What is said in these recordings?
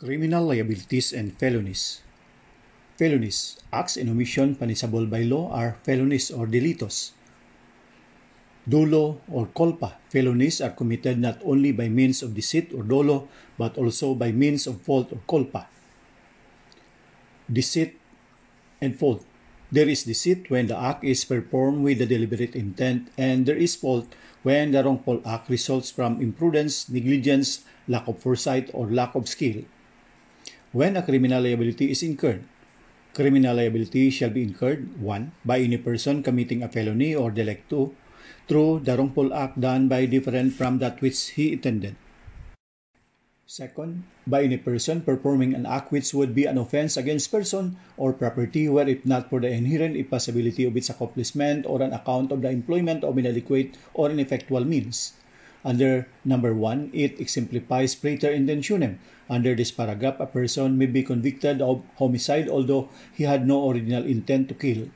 Criminal liabilities and felonies. Felonies. Acts in omission punishable by law are felonies or delitos. Dolo or culpa. Felonies are committed not only by means of deceit or dolo, but also by means of fault or culpa. Deceit and fault. There is deceit when the act is performed with a deliberate intent, and there is fault when the wrongful act results from imprudence, negligence, lack of foresight, or lack of skill. When a criminal liability is incurred, criminal liability shall be incurred 1. by any person committing a felony or delicto through the wrongful act done by different from that which he intended. Second, by any person performing an act which would be an offense against person or property were it not for the inherent impossibility of its accomplishment or on account of the employment of inadequate or ineffectual means. Under number 1, it exemplifies praeter intentionem. Under this paragraph, a person may be convicted of homicide although he had no original intent to kill.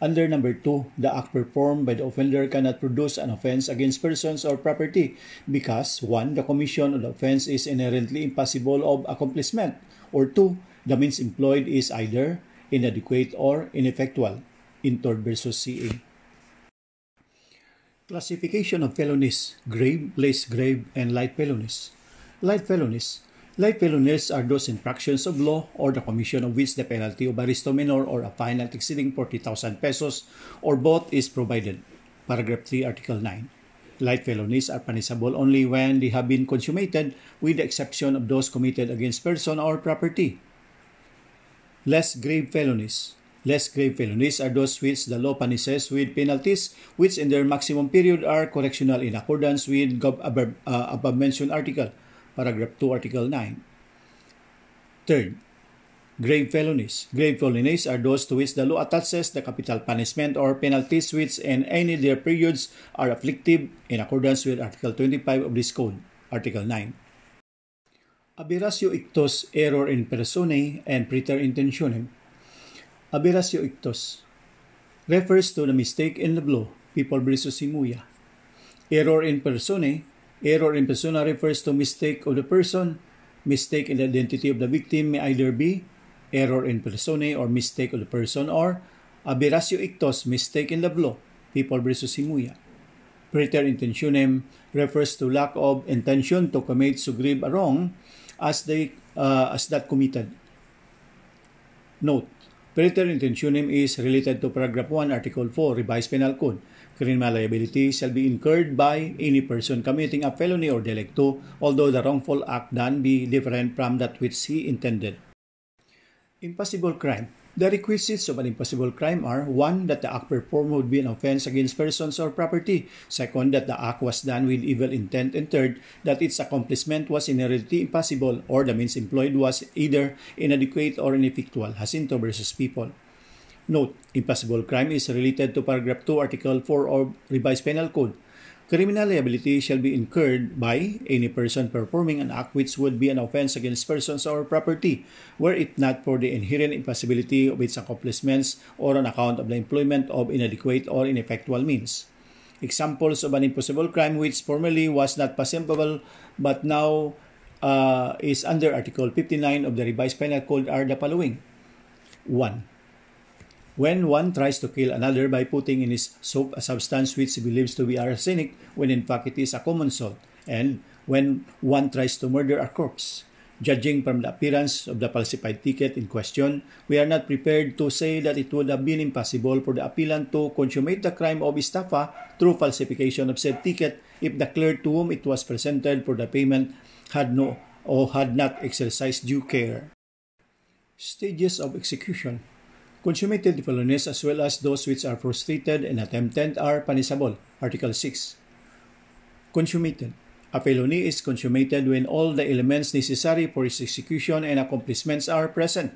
Under number 2, the act performed by the offender cannot produce an offense against persons or property because 1. The commission of the offense is inherently impossible of accomplishment or 2. The means employed is either inadequate or ineffectual. Intord versus CA. Classification of felonies, grave, place grave, and light felonies. Light felonies Light felonies are those infractions of law or the commission of which the penalty of aristo minor or a fine not exceeding 40,000 pesos or both is provided. Paragraph 3, Article 9. Light felonies are punishable only when they have been consummated with the exception of those committed against person or property. Less grave felonies. Less grave felonies are those which the law punishes with penalties which in their maximum period are correctional in accordance with above, uh, above mentioned article paragraph 2, article 9. Third, grave felonies. Grave felonies are those to which the law attaches the capital punishment or penalties which in any of their periods are afflictive in accordance with Article 25 of this code, Article 9. Aberratio ictus error in personae and praeter intentionem. Aberratio ictus refers to the mistake in the law, people versus Simuya. Error in personae Error in persona refers to mistake of the person. Mistake in the identity of the victim may either be error in personae or mistake of the person or aberratio ictus, mistake in the law, people versus himuya. Praeter intentionem refers to lack of intention to commit so grave a wrong as they uh, as that committed. Note: Praeter intentionem is related to paragraph 1, article 4, revised penal code. Criminal liability shall be incurred by any person committing a felony or delicto, although the wrongful act done be different from that which he intended. Impossible crime. The requisites of an impossible crime are 1. That the act performed would be an offense against persons or property. Second, that the act was done with evil intent. And third, that its accomplishment was inherently impossible or the means employed was either inadequate or ineffectual. Jacinto versus People. Note, impossible crime is related to paragraph 2, article 4 of revised penal code. Criminal liability shall be incurred by any person performing an act which would be an offense against persons or property, were it not for the inherent impossibility of its accomplishments or on account of the employment of inadequate or ineffectual means. Examples of an impossible crime which formerly was not possible but now uh, is under Article 59 of the revised penal code are the following. 1 when one tries to kill another by putting in his soup a substance which he believes to be arsenic when in fact it is a common salt, and when one tries to murder a corpse. Judging from the appearance of the falsified ticket in question, we are not prepared to say that it would have been impossible for the appellant to consummate the crime of estafa through falsification of said ticket if the clerk to whom it was presented for the payment had no or had not exercised due care. Stages of execution Consummated felonies as well as those which are frustrated and attempted are punishable. Article 6. Consummated. A felony is consummated when all the elements necessary for its execution and accomplishments are present.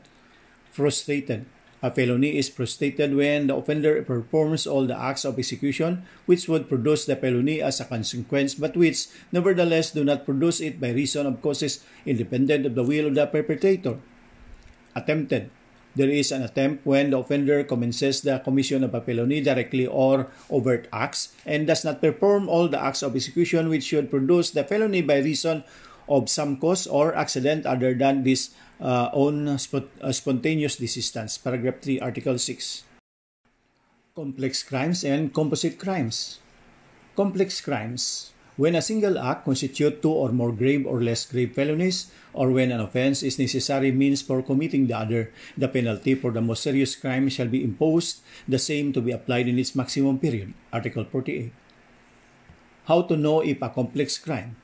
Frustrated. A felony is frustrated when the offender performs all the acts of execution which would produce the felony as a consequence but which nevertheless do not produce it by reason of causes independent of the will of the perpetrator. Attempted there is an attempt when the offender commences the commission of a felony directly or overt acts and does not perform all the acts of execution which should produce the felony by reason of some cause or accident other than this uh, own sp- uh, spontaneous desistance. Paragraph 3, Article 6. Complex crimes and composite crimes. Complex crimes. When a single act constitutes two or more grave or less grave felonies, or when an offense is necessary means for committing the other, the penalty for the most serious crime shall be imposed, the same to be applied in its maximum period. Article 48. How to know if a complex crime?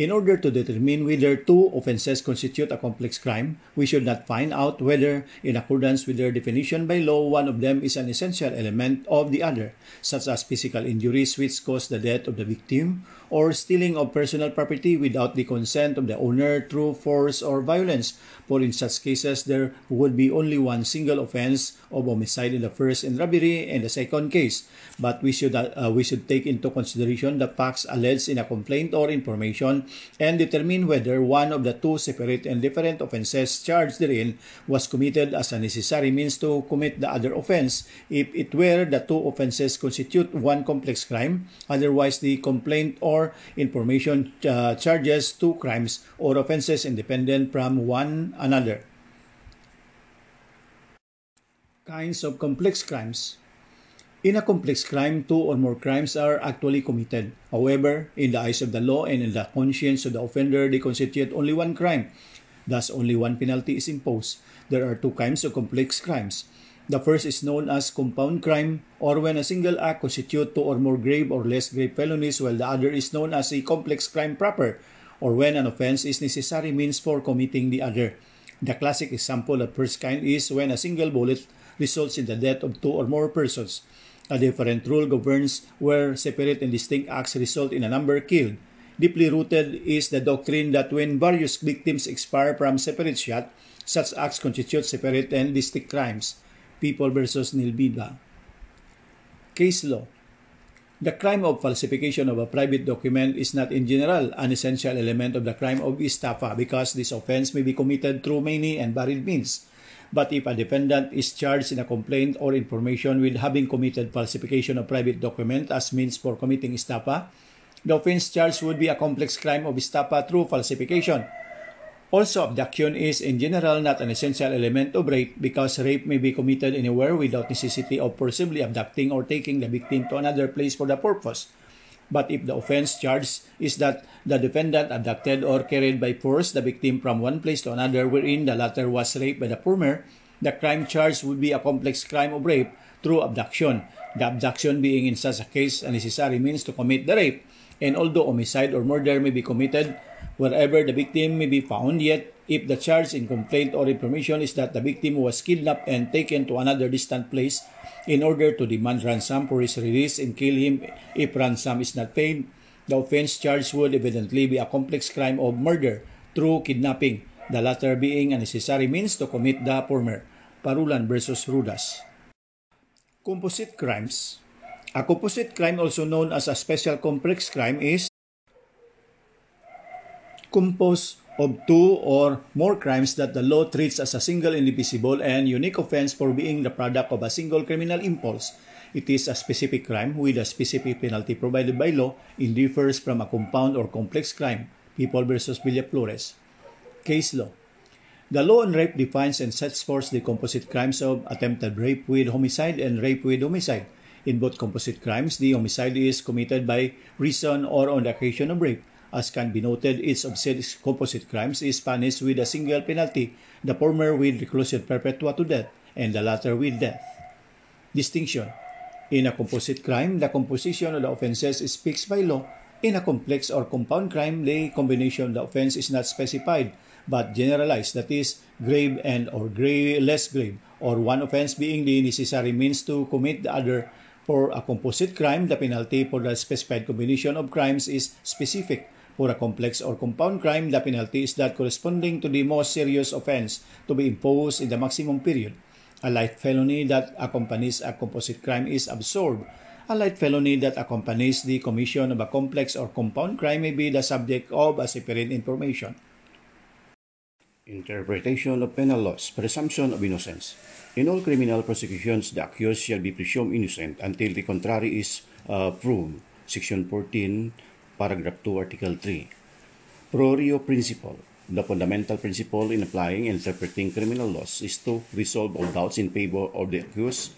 In order to determine whether two offenses constitute a complex crime, we should not find out whether, in accordance with their definition by law, one of them is an essential element of the other, such as physical injuries which cause the death of the victim, or stealing of personal property without the consent of the owner through force or violence. For in such cases, there would be only one single offense of homicide in the first and robbery in the second case. But we should uh, we should take into consideration the facts alleged in a complaint or information and determine whether one of the two separate and different offenses charged therein was committed as a necessary means to commit the other offense. If it were the two offenses constitute one complex crime, otherwise the complaint or or information uh, charges two crimes or offenses independent from one another. Kinds of complex crimes. In a complex crime, two or more crimes are actually committed. However, in the eyes of the law and in the conscience of the offender, they constitute only one crime. Thus, only one penalty is imposed. There are two kinds of complex crimes. The first is known as compound crime or when a single act constitutes two or more grave or less grave felonies while the other is known as a complex crime proper or when an offense is necessary means for committing the other. The classic example of first kind is when a single bullet results in the death of two or more persons. A different rule governs where separate and distinct acts result in a number killed. Deeply rooted is the doctrine that when various victims expire from separate shot, such acts constitute separate and distinct crimes. People versus Nilbida. Case law. The crime of falsification of a private document is not in general an essential element of the crime of estafa because this offense may be committed through many and varied means. But if a defendant is charged in a complaint or information with having committed falsification of private document as means for committing estafa, the offense charged would be a complex crime of estafa through falsification Also, abduction is in general not an essential element of rape because rape may be committed anywhere without necessity of forcibly abducting or taking the victim to another place for the purpose. But if the offense charged is that the defendant abducted or carried by force the victim from one place to another wherein the latter was raped by the former, the crime charged would be a complex crime of rape through abduction, the abduction being in such a case a necessary means to commit the rape. And although homicide or murder may be committed wherever the victim may be found, yet if the charge in complaint or information is that the victim was kidnapped and taken to another distant place in order to demand ransom for his release and kill him if ransom is not paid, the offense charged would evidently be a complex crime of murder through kidnapping, the latter being a necessary means to commit the former. Parulan versus Rudas. Composite crimes. A composite crime also known as a special complex crime is composed of two or more crimes that the law treats as a single indivisible and unique offense for being the product of a single criminal impulse. It is a specific crime with a specific penalty provided by law and differs from a compound or complex crime. People versus Villaflores. Case law. The law on rape defines and sets forth the composite crimes of attempted rape with homicide and rape with homicide. In both composite crimes, the homicide is committed by reason or on the occasion of rape. As can be noted, each of said composite crimes is punished with a single penalty, the former with reclusion perpetua to death, and the latter with death. Distinction. In a composite crime, the composition of the offenses is fixed by law. In a complex or compound crime, the combination of the offense is not specified, but generalized, that is, grave and or grave, less grave, or one offense being the necessary means to commit the other. For a composite crime, the penalty for the specified combination of crimes is specific, For a complex or compound crime, the penalty is that corresponding to the most serious offense to be imposed in the maximum period. A light felony that accompanies a composite crime is absorbed. A light felony that accompanies the commission of a complex or compound crime may be the subject of a separate information. Interpretation of penal laws, presumption of innocence. In all criminal prosecutions, the accused shall be presumed innocent until the contrary is uh, proved. Section 14 paragraph 2, article 3. Pro reo principle. The fundamental principle in applying and interpreting criminal laws is to resolve all doubts in favor of the accused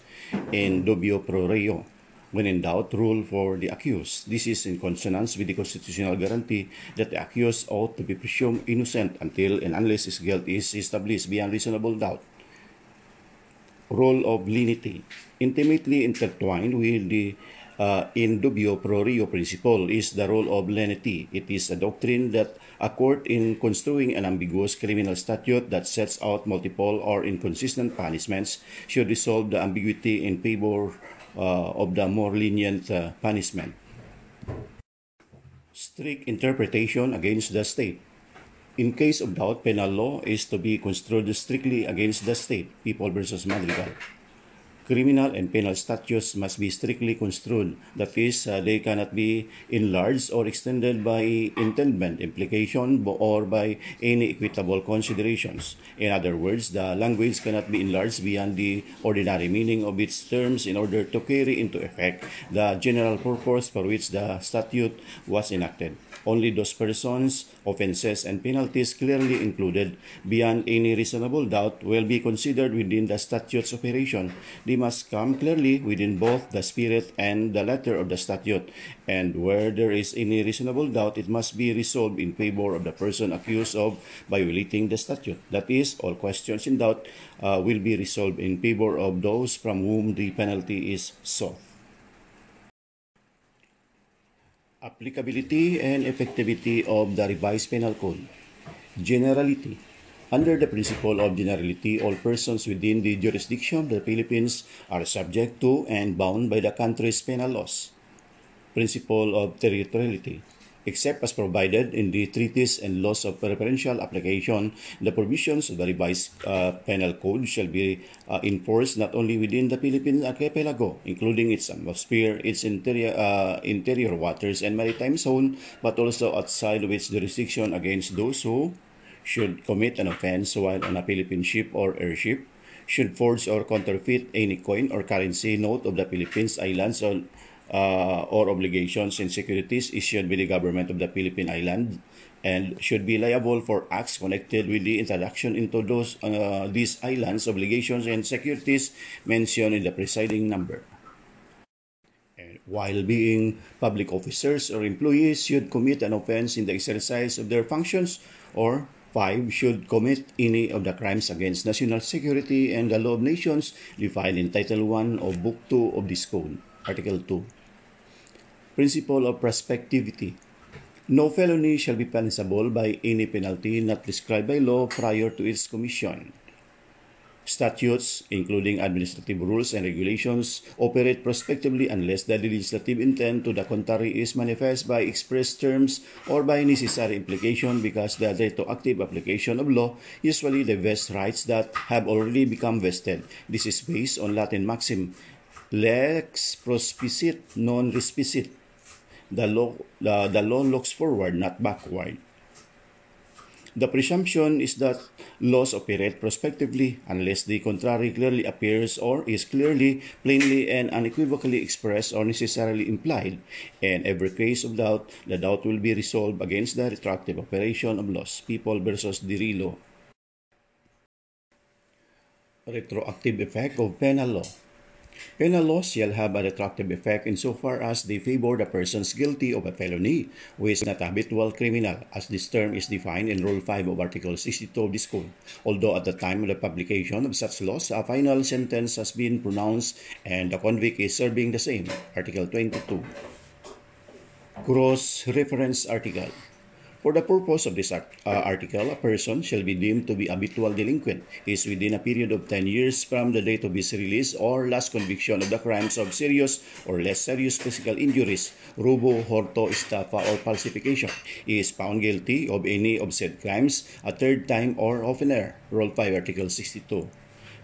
in dubio pro reo. When in doubt, rule for the accused. This is in consonance with the constitutional guarantee that the accused ought to be presumed innocent until and unless his guilt is established beyond reasonable doubt. Role of lenity. Intimately intertwined with the uh, in dubio pro reo principle is the role of lenity. It is a doctrine that a court in construing an ambiguous criminal statute that sets out multiple or inconsistent punishments should resolve the ambiguity in favor uh, of the more lenient uh, punishment. Strict interpretation against the state. In case of doubt, penal law is to be construed strictly against the state, people versus Madrigal criminal and penal statutes must be strictly construed. That is, uh, they cannot be enlarged or extended by entailment, implication, or by any equitable considerations. In other words, the language cannot be enlarged beyond the ordinary meaning of its terms in order to carry into effect the general purpose for which the statute was enacted. Only those persons, offenses, and penalties clearly included beyond any reasonable doubt will be considered within the statute's operation. They must come clearly within both the spirit and the letter of the statute, and where there is any reasonable doubt, it must be resolved in favor of the person accused of violating the statute. That is, all questions in doubt uh, will be resolved in favor of those from whom the penalty is sought. Applicability and effectivity of the revised penal code. Generality. Under the principle of generality, all persons within the jurisdiction of the Philippines are subject to and bound by the country's penal laws. Principle of territoriality except as provided in the treaties and laws of preferential application, the provisions of the revised uh, penal code shall be uh, enforced not only within the Philippine archipelago, including its atmosphere, its interior, uh, interior waters and maritime zone, but also outside of its jurisdiction against those who should commit an offense while on a Philippine ship or airship, should forge or counterfeit any coin or currency note of the Philippines Islands or uh, or obligations and securities issued by the government of the Philippine Island and should be liable for acts connected with the introduction into those uh, these islands obligations and securities mentioned in the preceding number while being public officers or employees should commit an offense in the exercise of their functions or Five, should commit any of the crimes against national security and the law of nations defined in Title 1 of Book 2 of this Code. Article 2. Principle of prospectivity. No felony shall be punishable by any penalty not prescribed by law prior to its commission. Statutes, including administrative rules and regulations, operate prospectively unless the legislative intent to the contrary is manifest by express terms or by necessary implication because the retroactive application of law usually vests rights that have already become vested. This is based on Latin maxim lex prospicit non respisit. The law, the, the law looks forward, not backward. The presumption is that laws operate prospectively unless the contrary clearly appears or is clearly, plainly, and unequivocally expressed or necessarily implied. In every case of doubt, the doubt will be resolved against the retroactive operation of laws. People versus Dirillo. Retroactive effect of penal law. Penal laws shall have a retroactive effect insofar as they favor the persons guilty of a felony who is not a habitual criminal, as this term is defined in Rule 5 of Article 62 of this Code. Although at the time of the publication of such laws, a final sentence has been pronounced and the convict is serving the same. Article 22. Cross reference article. For the purpose of this uh, article, a person shall be deemed to be habitual delinquent is within a period of 10 years from the date of his release or last conviction of the crimes of serious or less serious physical injuries, robo, horto, estafa, or falsification. He is found guilty of any of said crimes a third time or oftener. Rule 5, Article 62.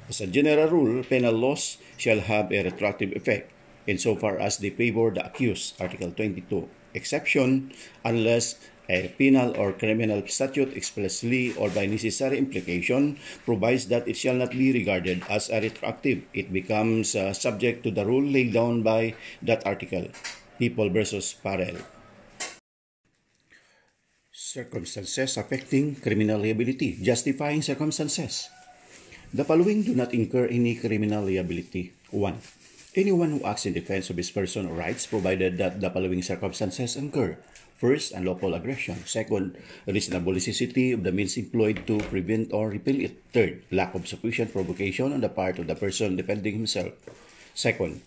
As a general rule, penal laws shall have a retroactive effect insofar as they favor the accused, Article 22. Exception, unless a penal or criminal statute expressly or by necessary implication provides that it shall not be regarded as a retroactive. It becomes uh, subject to the rule laid down by that article. People versus Parel. Circumstances affecting criminal liability. Justifying circumstances. The following do not incur any criminal liability. 1. Anyone who acts in defense of his person or rights provided that the following circumstances occur. First, unlawful aggression. Second, reasonable necessity of the means employed to prevent or repel it. Third, lack of sufficient provocation on the part of the person defending himself. Second,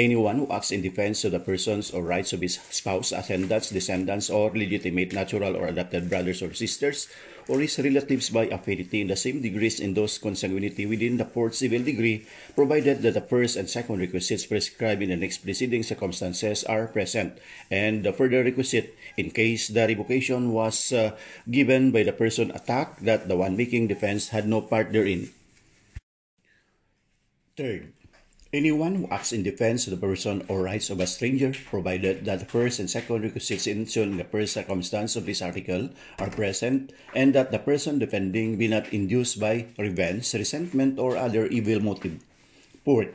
anyone who acts in defense of the persons or rights of his spouse, ascendants, descendants, or legitimate natural or adopted brothers or sisters, or his relatives by affinity in the same degrees in those consanguinity within the fourth civil degree, provided that the first and second requisites prescribed in the next preceding circumstances are present, and the further requisite, in case the revocation was uh, given by the person attacked, that the one making defense had no part therein. Third, Anyone who acts in defense of the person or rights of a stranger, provided that the first and second requisites in the first circumstance of this article are present, and that the person defending be not induced by revenge, resentment, or other evil motive. Fourth,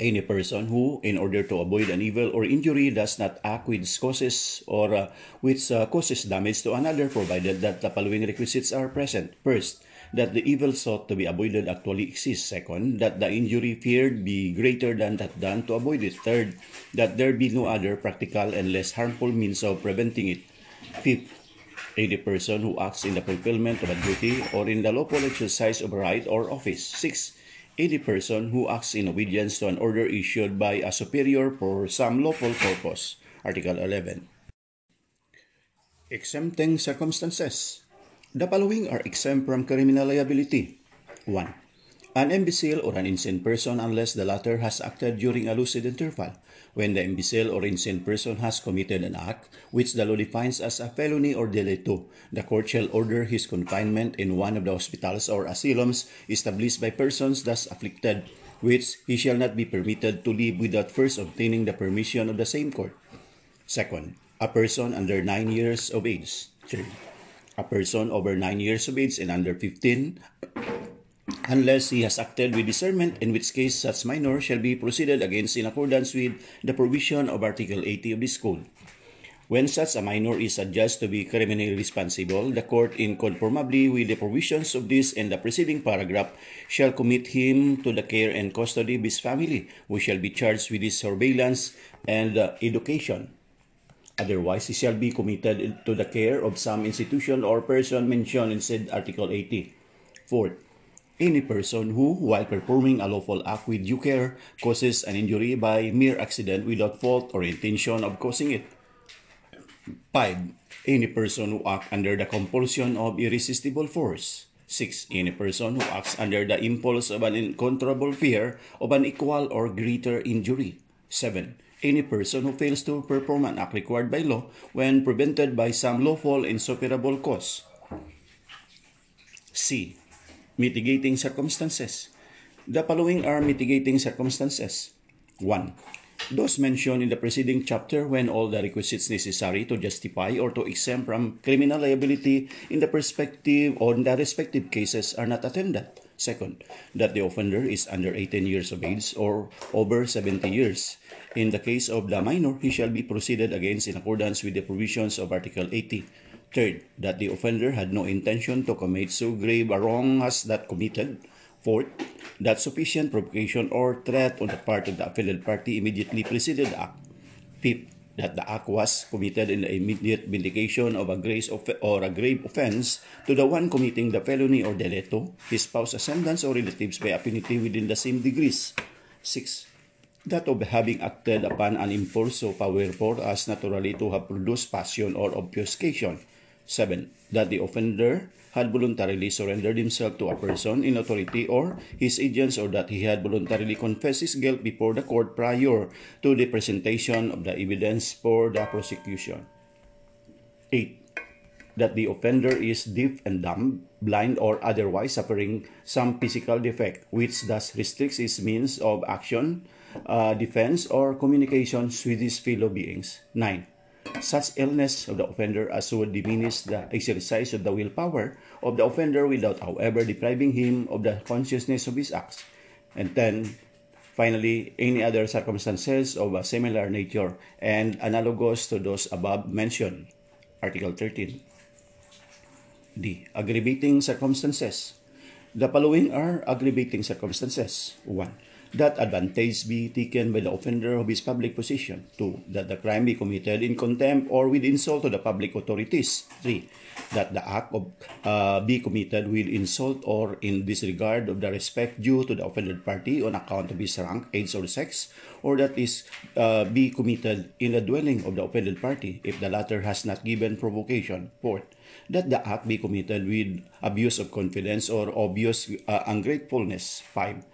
any person who, in order to avoid an evil or injury, does not act which causes or uh, which uh, causes damage to another, provided that the following requisites are present. First, that the evil sought to be avoided actually exists. Second, that the injury feared be greater than that done to avoid it. Third, that there be no other practical and less harmful means of preventing it. Fifth, any person who acts in the fulfillment of a duty or in the lawful exercise of a right or office. Six, any person who acts in obedience to an order issued by a superior for some lawful purpose. Article 11. Exempting circumstances. The following are exempt from criminal liability. 1. An imbecile or an insane person unless the latter has acted during a lucid interval, when the imbecile or insane person has committed an act which the law defines as a felony or delito, the court shall order his confinement in one of the hospitals or asylums established by persons thus afflicted, which he shall not be permitted to leave without first obtaining the permission of the same court. Second, a person under 9 years of age. Third, a person over 9 years of age and under 15 unless he has acted with discernment, in which case such minor shall be proceeded against in accordance with the provision of Article 80 of this Code. When such a minor is adjudged to be criminally responsible, the court, in conformably with the provisions of this and the preceding paragraph, shall commit him to the care and custody of his family, who shall be charged with his surveillance and uh, education. Otherwise, he shall be committed to the care of some institution or person mentioned in said Article 80. Fourth, any person who, while performing a lawful act with due care, causes an injury by mere accident without fault or intention of causing it. 5. Any person who acts under the compulsion of irresistible force. 6. Any person who acts under the impulse of an uncontrollable fear of an equal or greater injury. 7 any person who fails to perform an act required by law when prevented by some lawful insuperable cause. C. Mitigating circumstances. The following are mitigating circumstances. 1. Those mentioned in the preceding chapter when all the requisites necessary to justify or to exempt from criminal liability in the perspective or in the respective cases are not attended. Second, that the offender is under 18 years of age or over 70 years. In the case of the minor, he shall be proceeded against in accordance with the provisions of Article 80. Third, that the offender had no intention to commit so grave a wrong as that committed. Fourth, that sufficient provocation or threat on the part of the offended party immediately preceded the act. Fifth, that the act was committed in the immediate vindication of a grave or a grave offense to the one committing the felony or delito, his spouse, ascendants, or relatives by affinity within the same degrees. 6. That of having acted upon an impulse so powerful as naturally to have produced passion or obfuscation. 7. That the offender had voluntarily surrendered himself to a person in authority or his agents or that he had voluntarily confessed his guilt before the court prior to the presentation of the evidence for the prosecution. 8. That the offender is deaf and dumb, blind, or otherwise suffering some physical defect, which thus restricts his means of action, uh, defense, or communications with his fellow beings. 9 such illness of the offender as would diminish the exercise of the willpower of the offender without, however, depriving him of the consciousness of his acts. And then, finally, any other circumstances of a similar nature and analogous to those above mentioned. Article 13. D. Aggravating circumstances. The following are aggravating circumstances. 1. That advantage be taken by the offender of his public position. 2. That the crime be committed in contempt or with insult to the public authorities. 3. That the act of uh, be committed with insult or in disregard of the respect due to the offended party on account of his rank, age, or sex, or that is uh, be committed in the dwelling of the offended party if the latter has not given provocation. 4 that the act be committed with abuse of confidence or obvious uh, ungratefulness. 5.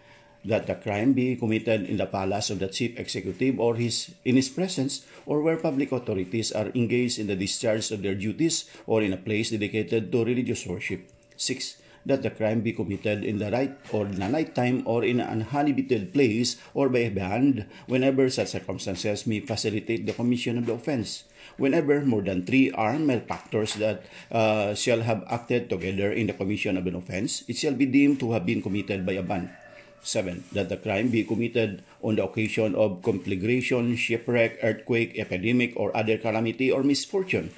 That the crime be committed in the palace of the chief executive or his in his presence or where public authorities are engaged in the discharge of their duties or in a place dedicated to religious worship. 6 that the crime be committed in the right or in the night time or in an uninhabited place or by a band whenever such circumstances may facilitate the commission of the offense. Whenever more than three armed malefactors that uh, shall have acted together in the commission of an offense, it shall be deemed to have been committed by a band. 7. That the crime be committed on the occasion of conflagration, shipwreck, earthquake, epidemic, or other calamity or misfortune.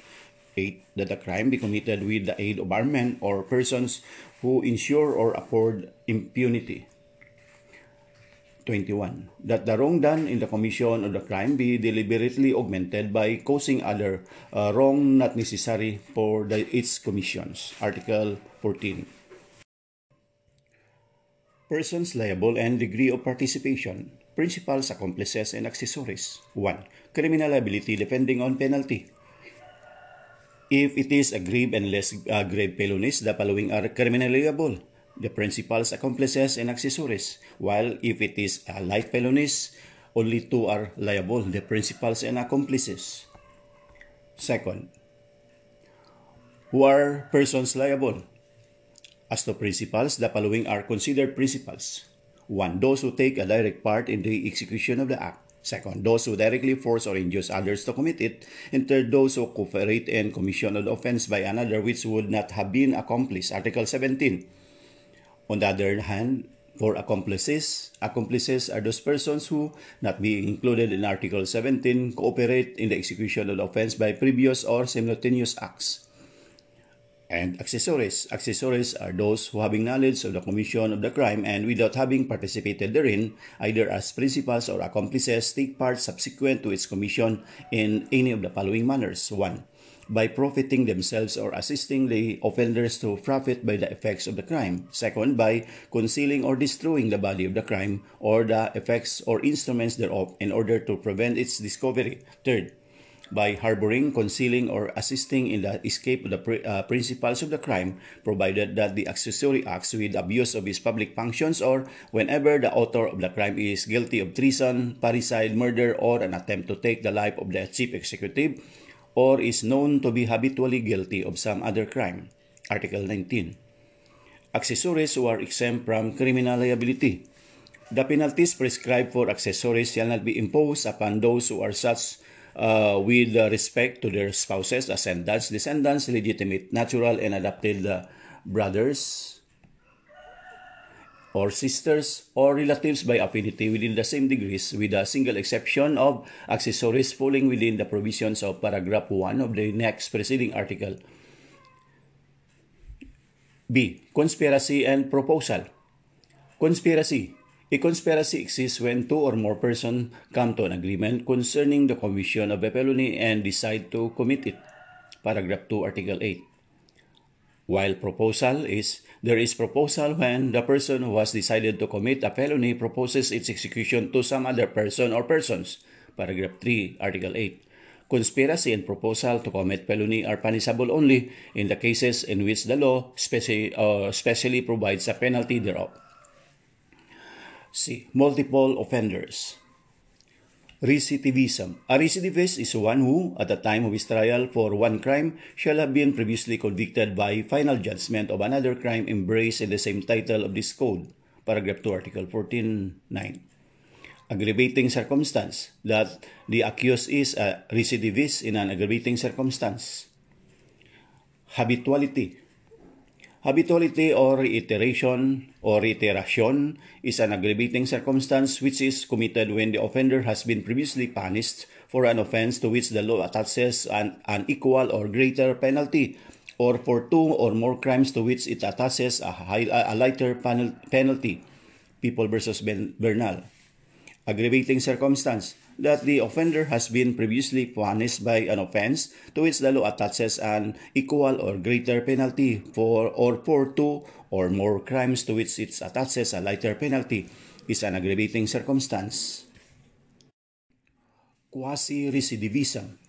8. That the crime be committed with the aid of armed or persons who ensure or afford impunity. 21. That the wrong done in the commission of the crime be deliberately augmented by causing other uh, wrong not necessary for the, its commissions. Article 14. Persons liable and degree of participation. Principals, accomplices, and accessories. 1. Criminal liability depending on penalty. If it is a grave and less uh, grave felonies, the following are criminally liable. The principals, accomplices, and accessories. While if it is a life felonies, only two are liable, the principals and accomplices. Second, who are persons liable? As to principals, the following are considered principals. 1. Those who take a direct part in the execution of the act. Second, those who directly force or induce others to commit it. And third, those who cooperate in commission of the offense by another which would not have been accomplished. Article 17. On the other hand, for accomplices, accomplices are those persons who, not being included in Article 17, cooperate in the execution of the offense by previous or simultaneous acts. And accessories. Accessories are those who having knowledge of the commission of the crime and without having participated therein, either as principals or accomplices, take part subsequent to its commission in any of the following manners. 1. By profiting themselves or assisting the offenders to profit by the effects of the crime. Second, by concealing or destroying the body of the crime or the effects or instruments thereof in order to prevent its discovery. Third, by harboring, concealing, or assisting in the escape of the pr- uh, principals of the crime, provided that the accessory acts with abuse of his public functions or whenever the author of the crime is guilty of treason, parricide, murder, or an attempt to take the life of the chief executive, or is known to be habitually guilty of some other crime. Article 19. Accessories who are exempt from criminal liability. The penalties prescribed for accessories shall not be imposed upon those who are such uh, with uh, respect to their spouses, ascendants, descendants, legitimate, natural, and adopted uh, brothers or sisters or relatives by affinity within the same degrees with a single exception of accessories falling within the provisions of paragraph 1 of the next preceding article. B. Conspiracy and proposal. Conspiracy A conspiracy exists when two or more persons come to an agreement concerning the commission of a felony and decide to commit it. Paragraph 2, Article 8. While proposal is, there is proposal when the person who has decided to commit a felony proposes its execution to some other person or persons. Paragraph 3, Article 8. Conspiracy and proposal to commit felony are punishable only in the cases in which the law uh, specially provides a penalty thereof. C. Multiple offenders. Recidivism. A recidivist is one who, at the time of his trial for one crime, shall have been previously convicted by final judgment of another crime embraced in the same title of this code. Paragraph 2, Article 14.9. Aggravating circumstance. That the accused is a recidivist in an aggravating circumstance. Habituality. Habituality or reiteration or reiteration is an aggravating circumstance which is committed when the offender has been previously punished for an offense to which the law attaches an, an equal or greater penalty or for two or more crimes to which it attaches a, high, a lighter penalty. People versus Bernal. Aggravating circumstance that the offender has been previously punished by an offense to which the law attaches an equal or greater penalty for or for two or more crimes to which it attaches a lighter penalty is an aggravating circumstance. Quasi-recidivism.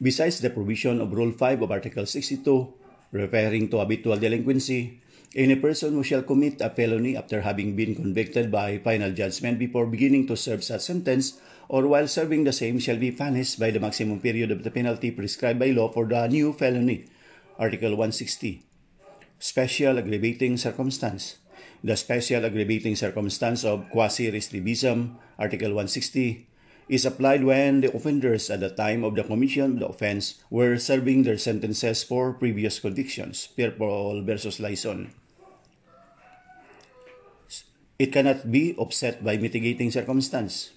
Besides the provision of Rule 5 of Article 62, referring to habitual delinquency, Any person who shall commit a felony after having been convicted by final judgment before beginning to serve such sentence or while serving the same shall be punished by the maximum period of the penalty prescribed by law for the new felony. Article 160. Special aggravating circumstance. The special aggravating circumstance of quasi-recidivism, Article 160, is applied when the offenders at the time of the commission of the offense were serving their sentences for previous convictions. Pierre Paul versus Lyson. It cannot be offset by mitigating circumstance.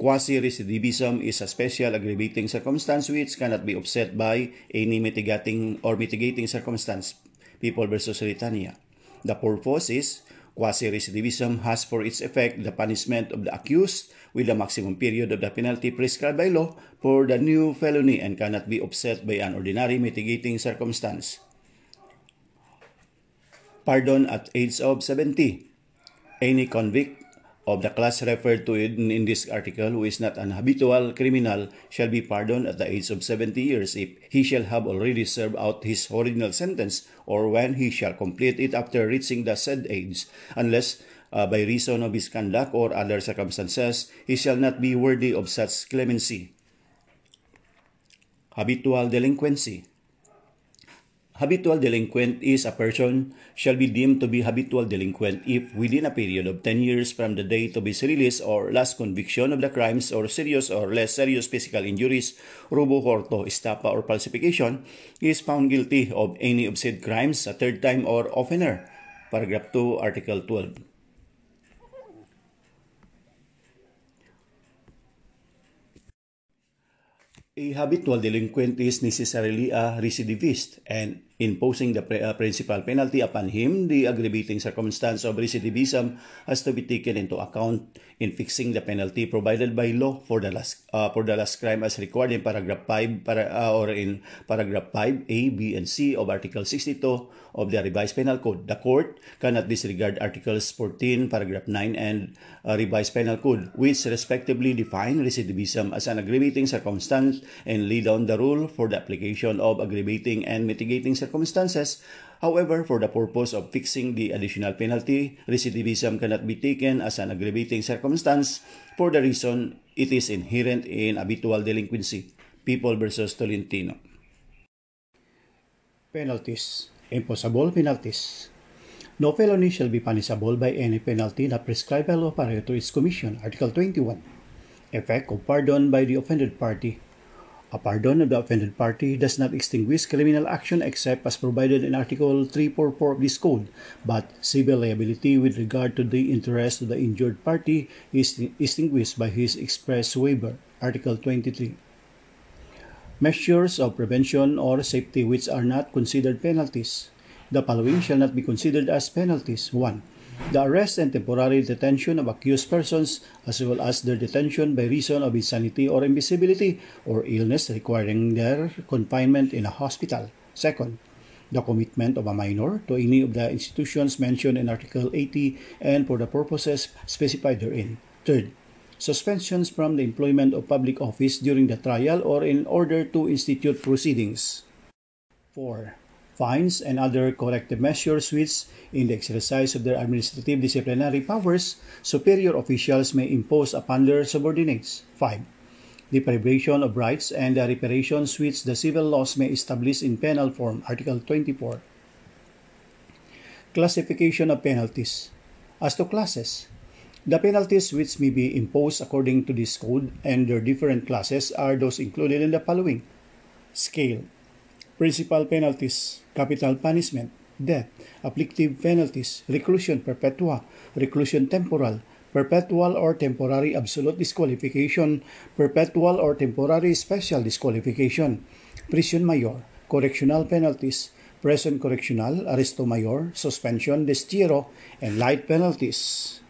Quasi-recidivism is a special aggravating circumstance which cannot be offset by any mitigating or mitigating circumstance. People versus Ritania. The purpose is quasi-recidivism has for its effect the punishment of the accused with the maximum period of the penalty prescribed by law for the new felony and cannot be offset by an ordinary mitigating circumstance. Pardon at age of 70 any convict of the class referred to in, in this article who is not an habitual criminal shall be pardoned at the age of 70 years if he shall have already served out his original sentence or when he shall complete it after reaching the said age. Unless uh, by reason of his conduct or other circumstances he shall not be worthy of such clemency. Habitual delinquency habitual delinquent is a person shall be deemed to be habitual delinquent if within a period of 10 years from the date of his release or last conviction of the crimes or serious or less serious physical injuries, robo, horto, estafa, or falsification, he is found guilty of any of said crimes a third time or oftener. Paragraph 2, Article 12. A habitual delinquent is necessarily a recidivist and imposing the pre- uh, principal penalty upon him, the aggravating circumstance of recidivism has to be taken into account in fixing the penalty provided by law for the last uh, for the last crime as required in paragraph 5 para, uh, or in paragraph 5 A, B, and C of Article 62 of the Revised Penal Code. The court cannot disregard Articles 14, paragraph 9, and uh, Revised Penal Code, which respectively define recidivism as an aggravating circumstance and lay down the rule for the application of aggravating and mitigating circumstances. However, for the purpose of fixing the additional penalty, recidivism cannot be taken as an aggravating circumstance for the reason it is inherent in habitual delinquency. People versus Tolentino. Penalties. Impossible penalties. No felony shall be punishable by any penalty not prescribed by law prior to its commission. Article 21. Effect of pardon by the offended party. A pardon of the offended party does not extinguish criminal action except as provided in Article 344 of this code, but civil liability with regard to the interest of the injured party is extinguished by his express waiver. Article 23. Measures of prevention or safety which are not considered penalties. The following shall not be considered as penalties. 1 the arrest and temporary detention of accused persons, as well as their detention by reason of insanity or invisibility or illness requiring their confinement in a hospital. Second, the commitment of a minor to any of the institutions mentioned in Article 80 and for the purposes specified therein. Third, suspensions from the employment of public office during the trial or in order to institute proceedings. 4 fines, and other corrective measures which, in the exercise of their administrative disciplinary powers, superior officials may impose upon their subordinates. 5. Deprivation of rights and the reparations which the civil laws may establish in penal form. Article 24. Classification of penalties. As to classes, the penalties which may be imposed according to this code and their different classes are those included in the following. Scale Principal penalties, capital punishment, death, afflictive penalties, reclusion perpetua, reclusion temporal, perpetual or temporary absolute disqualification, perpetual or temporary special disqualification, prison mayor, correctional penalties, prison correctional, arresto mayor, suspension, destierro, and light penalties.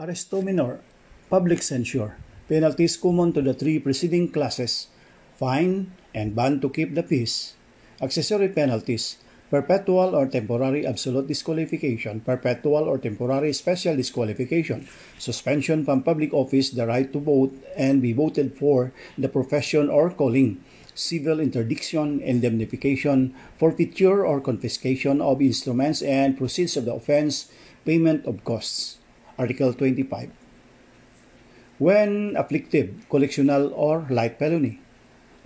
Arresto minor, public censure, penalties common to the three preceding classes, fine and ban to keep the peace, accessory penalties, perpetual or temporary absolute disqualification, perpetual or temporary special disqualification, suspension from public office, the right to vote and be voted for, the profession or calling, civil interdiction, indemnification, forfeiture or confiscation of instruments and proceeds of the offense, payment of costs. Article 25. When afflictive, collectional, or light felony,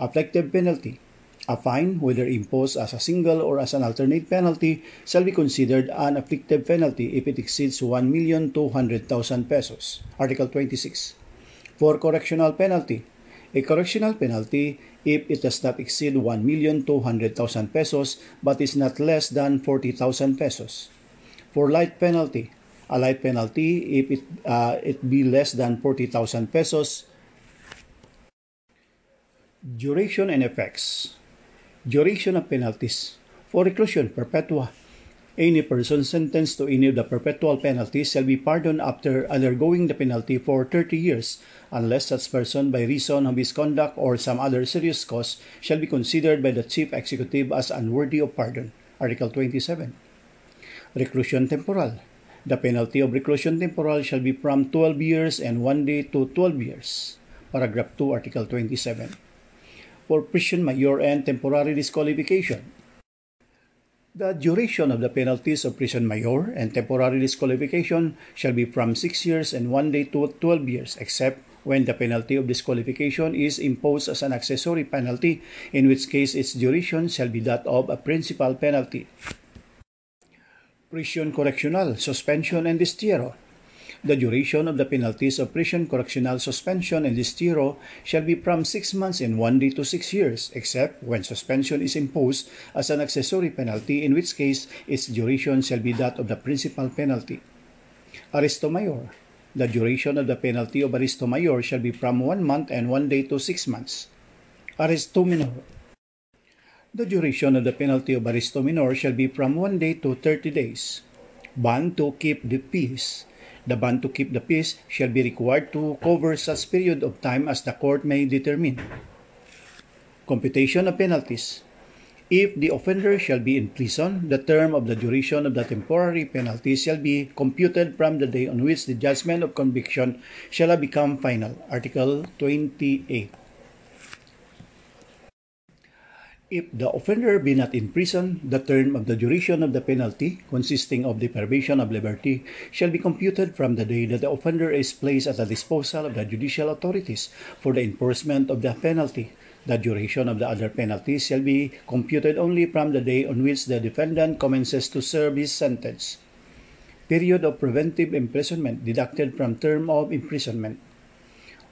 afflictive penalty, A fine, whether imposed as a single or as an alternate penalty, shall be considered an afflictive penalty if it exceeds 1,200,000 pesos. Article 26. For correctional penalty, a correctional penalty if it does not exceed 1,200,000 pesos but is not less than 40,000 pesos. For light penalty, a light penalty if it, uh, it be less than 40,000 pesos. Duration and effects. Duration of penalties. For reclusion perpetua, any person sentenced to any of the perpetual penalties shall be pardoned after undergoing the penalty for 30 years, unless such person, by reason of his conduct or some other serious cause, shall be considered by the chief executive as unworthy of pardon. Article 27. Reclusion temporal. The penalty of reclusion temporal shall be from 12 years and 1 day to 12 years. Paragraph 2, Article 27 for prison mayor and temporary disqualification. The duration of the penalties of prison mayor and temporary disqualification shall be from 6 years and 1 day to 12 years, except when the penalty of disqualification is imposed as an accessory penalty, in which case its duration shall be that of a principal penalty. Prison correctional, suspension, and destierro The duration of the penalties of prison, correctional suspension, and destierro shall be from six months and one day to six years, except when suspension is imposed as an accessory penalty, in which case its duration shall be that of the principal penalty. Arresto mayor. The duration of the penalty of arresto mayor shall be from one month and one day to six months. Arresto minor. The duration of the penalty of arresto minor shall be from one day to 30 days. Ban to keep the peace. The ban to keep the peace shall be required to cover such period of time as the court may determine. Computation of penalties. If the offender shall be in prison, the term of the duration of the temporary penalty shall be computed from the day on which the judgment of conviction shall have become final. Article 28. If the offender be not in prison, the term of the duration of the penalty, consisting of deprivation of liberty, shall be computed from the day that the offender is placed at the disposal of the judicial authorities for the enforcement of the penalty. The duration of the other penalties shall be computed only from the day on which the defendant commences to serve his sentence. Period of preventive imprisonment deducted from term of imprisonment.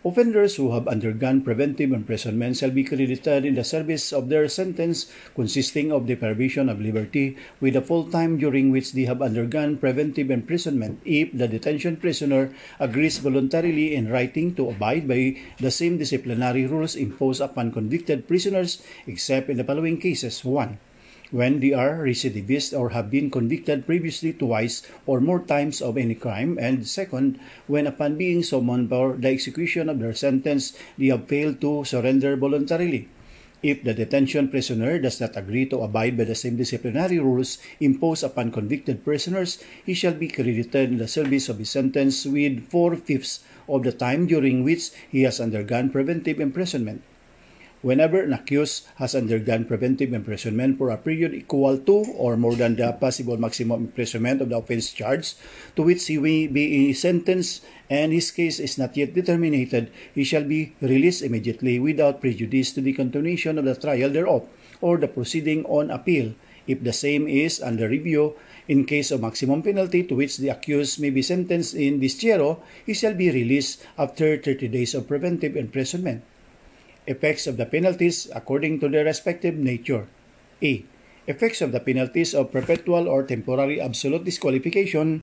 Offenders who have undergone preventive imprisonment shall be credited in the service of their sentence consisting of deprivation of liberty with the full time during which they have undergone preventive imprisonment if the detention prisoner agrees voluntarily in writing to abide by the same disciplinary rules imposed upon convicted prisoners except in the following cases. 1 when they are recidivists or have been convicted previously twice or more times of any crime, and second, when upon being summoned for the execution of their sentence, they have failed to surrender voluntarily. If the detention prisoner does not agree to abide by the same disciplinary rules imposed upon convicted prisoners, he shall be credited in the service of his sentence with four-fifths of the time during which he has undergone preventive imprisonment. Whenever an accused has undergone preventive imprisonment for a period equal to or more than the possible maximum imprisonment of the offense charged to which he may be sentenced and his case is not yet determined, he shall be released immediately without prejudice to the continuation of the trial thereof or the proceeding on appeal if the same is under review. In case of maximum penalty to which the accused may be sentenced in destierro, he shall be released after 30 days of preventive imprisonment effects of the penalties according to their respective nature. A. Effects of the penalties of perpetual or temporary absolute disqualification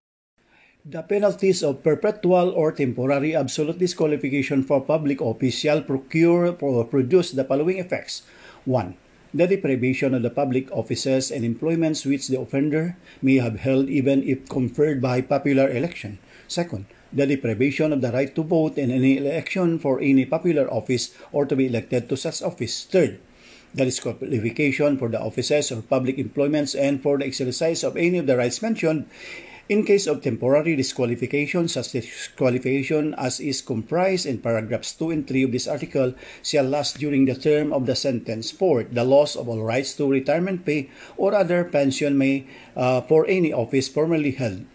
The penalties of perpetual or temporary absolute disqualification for public office shall procure or produce the following effects. 1. The deprivation of the public offices and employments which the offender may have held even if conferred by popular election. Second, the deprivation of the right to vote in any election for any popular office or to be elected to such office. Third, the disqualification for the offices or public employments and for the exercise of any of the rights mentioned in case of temporary disqualification, such disqualification as is comprised in paragraphs 2 and 3 of this article shall last during the term of the sentence. Fourth, the loss of all rights to retirement pay or other pension may uh, for any office formerly held.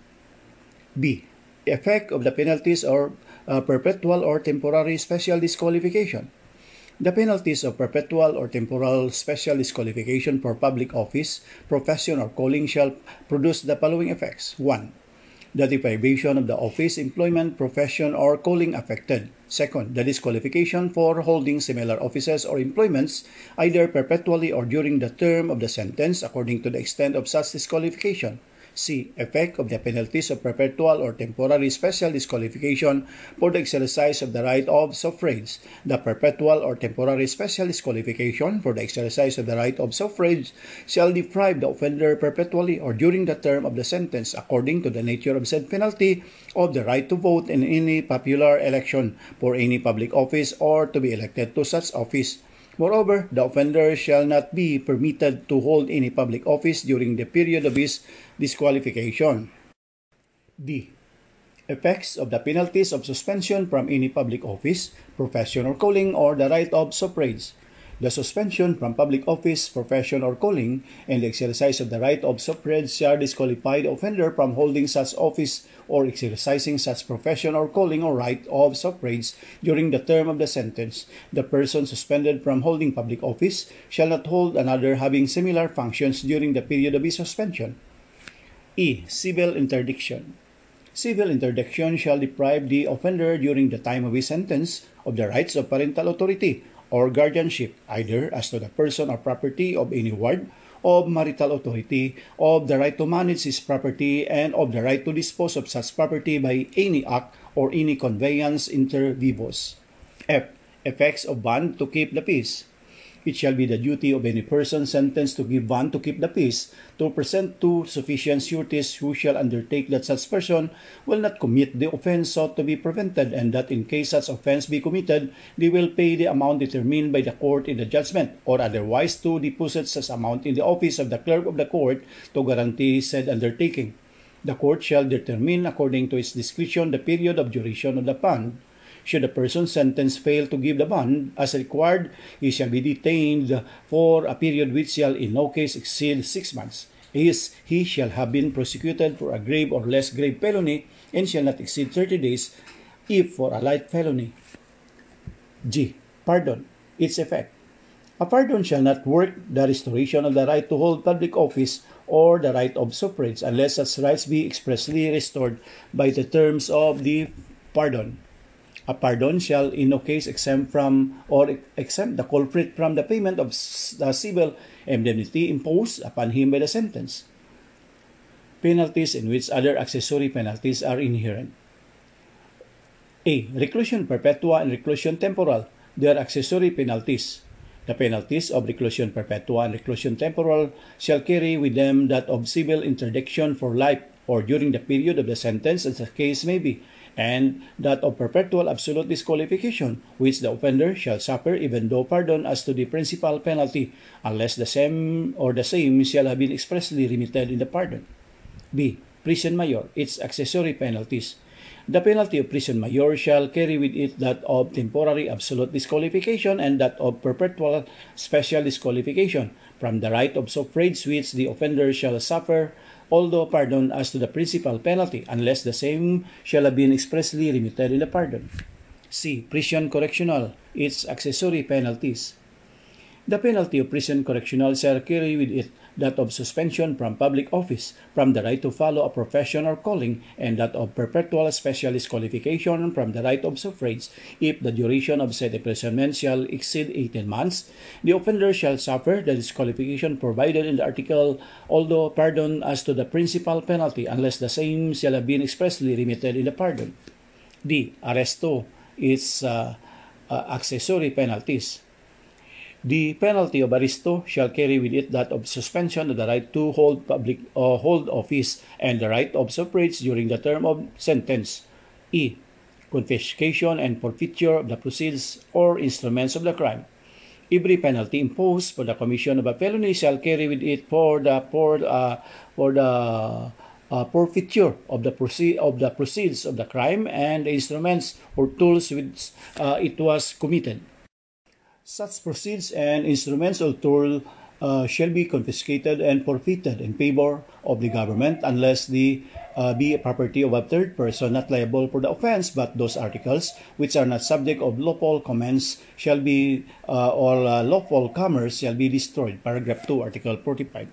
B. Effect of the penalties or uh, perpetual or temporary special disqualification. The penalties of perpetual or temporal special disqualification for public office, profession, or calling shall produce the following effects. 1. The deprivation of the office, employment, profession, or calling affected. Second, the disqualification for holding similar offices or employments, either perpetually or during the term of the sentence, according to the extent of such disqualification. C. Effect of the penalties of perpetual or temporary special disqualification for the exercise of the right of suffrage. The perpetual or temporary special disqualification for the exercise of the right of suffrage shall deprive the offender perpetually or during the term of the sentence, according to the nature of said penalty, of the right to vote in any popular election for any public office or to be elected to such office. Moreover, the offender shall not be permitted to hold any public office during the period of his disqualification. D. Effects of the penalties of suspension from any public office, profession or calling, or the right of suffrage. The suspension from public office, profession, or calling, and the exercise of the right of suffrage shall disqualify the offender from holding such office or exercising such profession or calling or right of suffrage during the term of the sentence. The person suspended from holding public office shall not hold another having similar functions during the period of his suspension. E. Civil interdiction. Civil interdiction shall deprive the offender during the time of his sentence of the rights of parental authority or guardianship, either as to the person or property of any ward, of marital authority, of the right to manage his property, and of the right to dispose of such property by any act or any conveyance inter vivos. F. Effects of bond to keep the peace. It shall be the duty of any person sentenced to give bond to keep the peace to present to sufficient sureties who shall undertake that such person will not commit the offense sought to be prevented, and that in case such offense be committed, they will pay the amount determined by the court in the judgment, or otherwise to deposit such amount in the office of the clerk of the court to guarantee said undertaking. The court shall determine according to its discretion the period of duration of the bond should a person sentenced fail to give the bond as required, he shall be detained for a period which shall in no case exceed six months. Is he shall have been prosecuted for a grave or less grave felony and shall not exceed 30 days if for a light felony. G. Pardon. Its effect. A pardon shall not work the restoration of the right to hold public office or the right of suffrage unless such rights be expressly restored by the terms of the pardon. A pardon shall in no case exempt from or exempt the culprit from the payment of the civil indemnity imposed upon him by the sentence. Penalties in which other accessory penalties are inherent. A. Reclusion perpetua and reclusion temporal. They are accessory penalties. The penalties of reclusion perpetua and reclusion temporal shall carry with them that of civil interdiction for life or during the period of the sentence as the case may be, and that of perpetual absolute disqualification, which the offender shall suffer even though pardoned as to the principal penalty, unless the same or the same shall have been expressly remitted in the pardon. B. Prison Mayor, its accessory penalties. The penalty of prison mayor shall carry with it that of temporary absolute disqualification and that of perpetual special disqualification from the right of suffrage which the offender shall suffer although pardoned as to the principal penalty, unless the same shall have been expressly remitted in the pardon. C. Prison correctional, its accessory penalties. The penalty of prison correctional shall carry with it that of suspension from public office, from the right to follow a profession or calling, and that of perpetual specialist qualification from the right of suffrage, if the duration of said imprisonment shall exceed 18 months, the offender shall suffer the disqualification provided in the article, although pardon as to the principal penalty, unless the same shall have been expressly remitted in the pardon. D. Arresto is uh, uh, accessory penalties. The penalty of arresto shall carry with it that of suspension of the right to hold public uh, hold office and the right of suffrage during the term of sentence. E. Confiscation and forfeiture of the proceeds or instruments of the crime. Every penalty imposed for the commission of a felony shall carry with it for the for uh, for the uh, forfeiture of the proceed of the proceeds of the crime and the instruments or tools which uh, it was committed. Such proceeds and instruments or tool uh, shall be confiscated and forfeited in favor of the government unless the uh, be property of a third person not liable for the offense, but those articles which are not subject of lawful commence shall be uh, or uh, lawful commerce shall be destroyed. Paragraph 2, Article 45.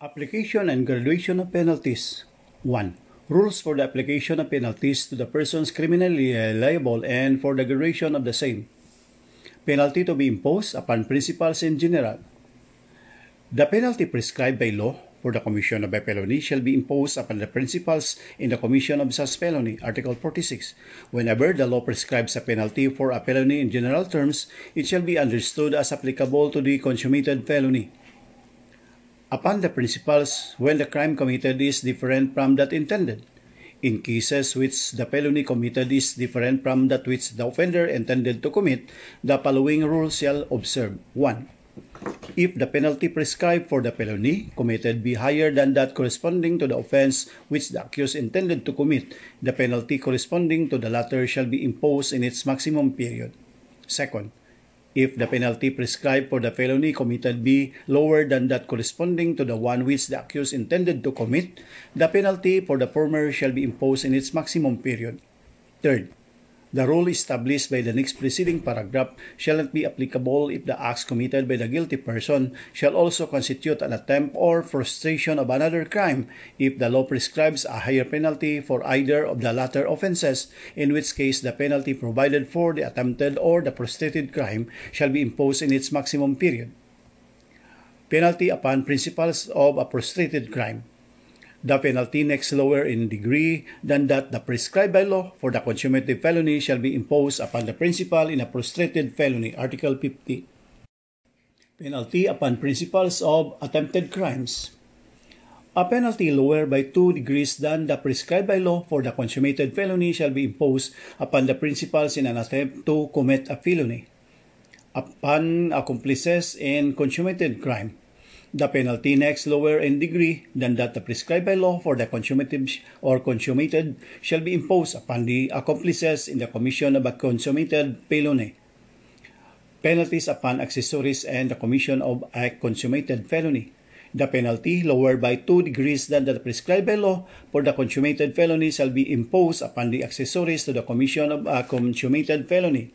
Application and graduation of penalties. 1. Rules for the application of penalties to the persons criminally liable and for the graduation of the same penalty to be imposed upon principals in general. The penalty prescribed by law for the commission of a felony shall be imposed upon the principals in the commission of such felony, Article 46. Whenever the law prescribes a penalty for a felony in general terms, it shall be understood as applicable to the consummated felony. Upon the principals, when the crime committed is different from that intended, In cases which the felony committed is different from that which the offender intended to commit, the following rules shall observe. 1. If the penalty prescribed for the felony committed be higher than that corresponding to the offense which the accused intended to commit, the penalty corresponding to the latter shall be imposed in its maximum period. Second, if the penalty prescribed for the felony committed be lower than that corresponding to the one which the accused intended to commit, the penalty for the former shall be imposed in its maximum period. Third, The rule established by the next preceding paragraph shall not be applicable if the acts committed by the guilty person shall also constitute an attempt or frustration of another crime if the law prescribes a higher penalty for either of the latter offenses, in which case the penalty provided for the attempted or the frustrated crime shall be imposed in its maximum period. Penalty upon principles of a frustrated crime. The penalty next lower in degree than that the prescribed by law for the consummative felony shall be imposed upon the principal in a prostrated felony, Article 50. Penalty upon principles of attempted crimes. A penalty lower by two degrees than the prescribed by law for the consummated felony shall be imposed upon the principals in an attempt to commit a felony. Upon accomplices in consummated crime, the penalty next lower in degree than that prescribed by law for the consummative or consummated shall be imposed upon the accomplices in the commission of a consummated felony. Penalties upon accessories and the commission of a consummated felony. The penalty lower by two degrees than that prescribed by law for the consummated felony shall be imposed upon the accessories to the commission of a consummated felony.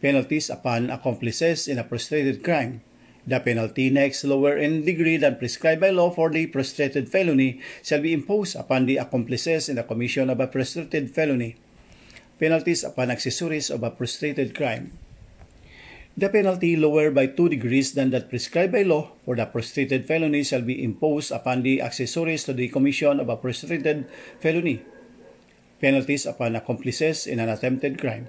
Penalties upon accomplices in a prostrated crime The penalty next lower in degree than prescribed by law for the prostrated felony shall be imposed upon the accomplices in the commission of a prostrated felony. Penalties upon accessories of a prostrated crime. The penalty lower by two degrees than that prescribed by law for the prostrated felony shall be imposed upon the accessories to the commission of a prostrated felony. Penalties upon accomplices in an attempted crime.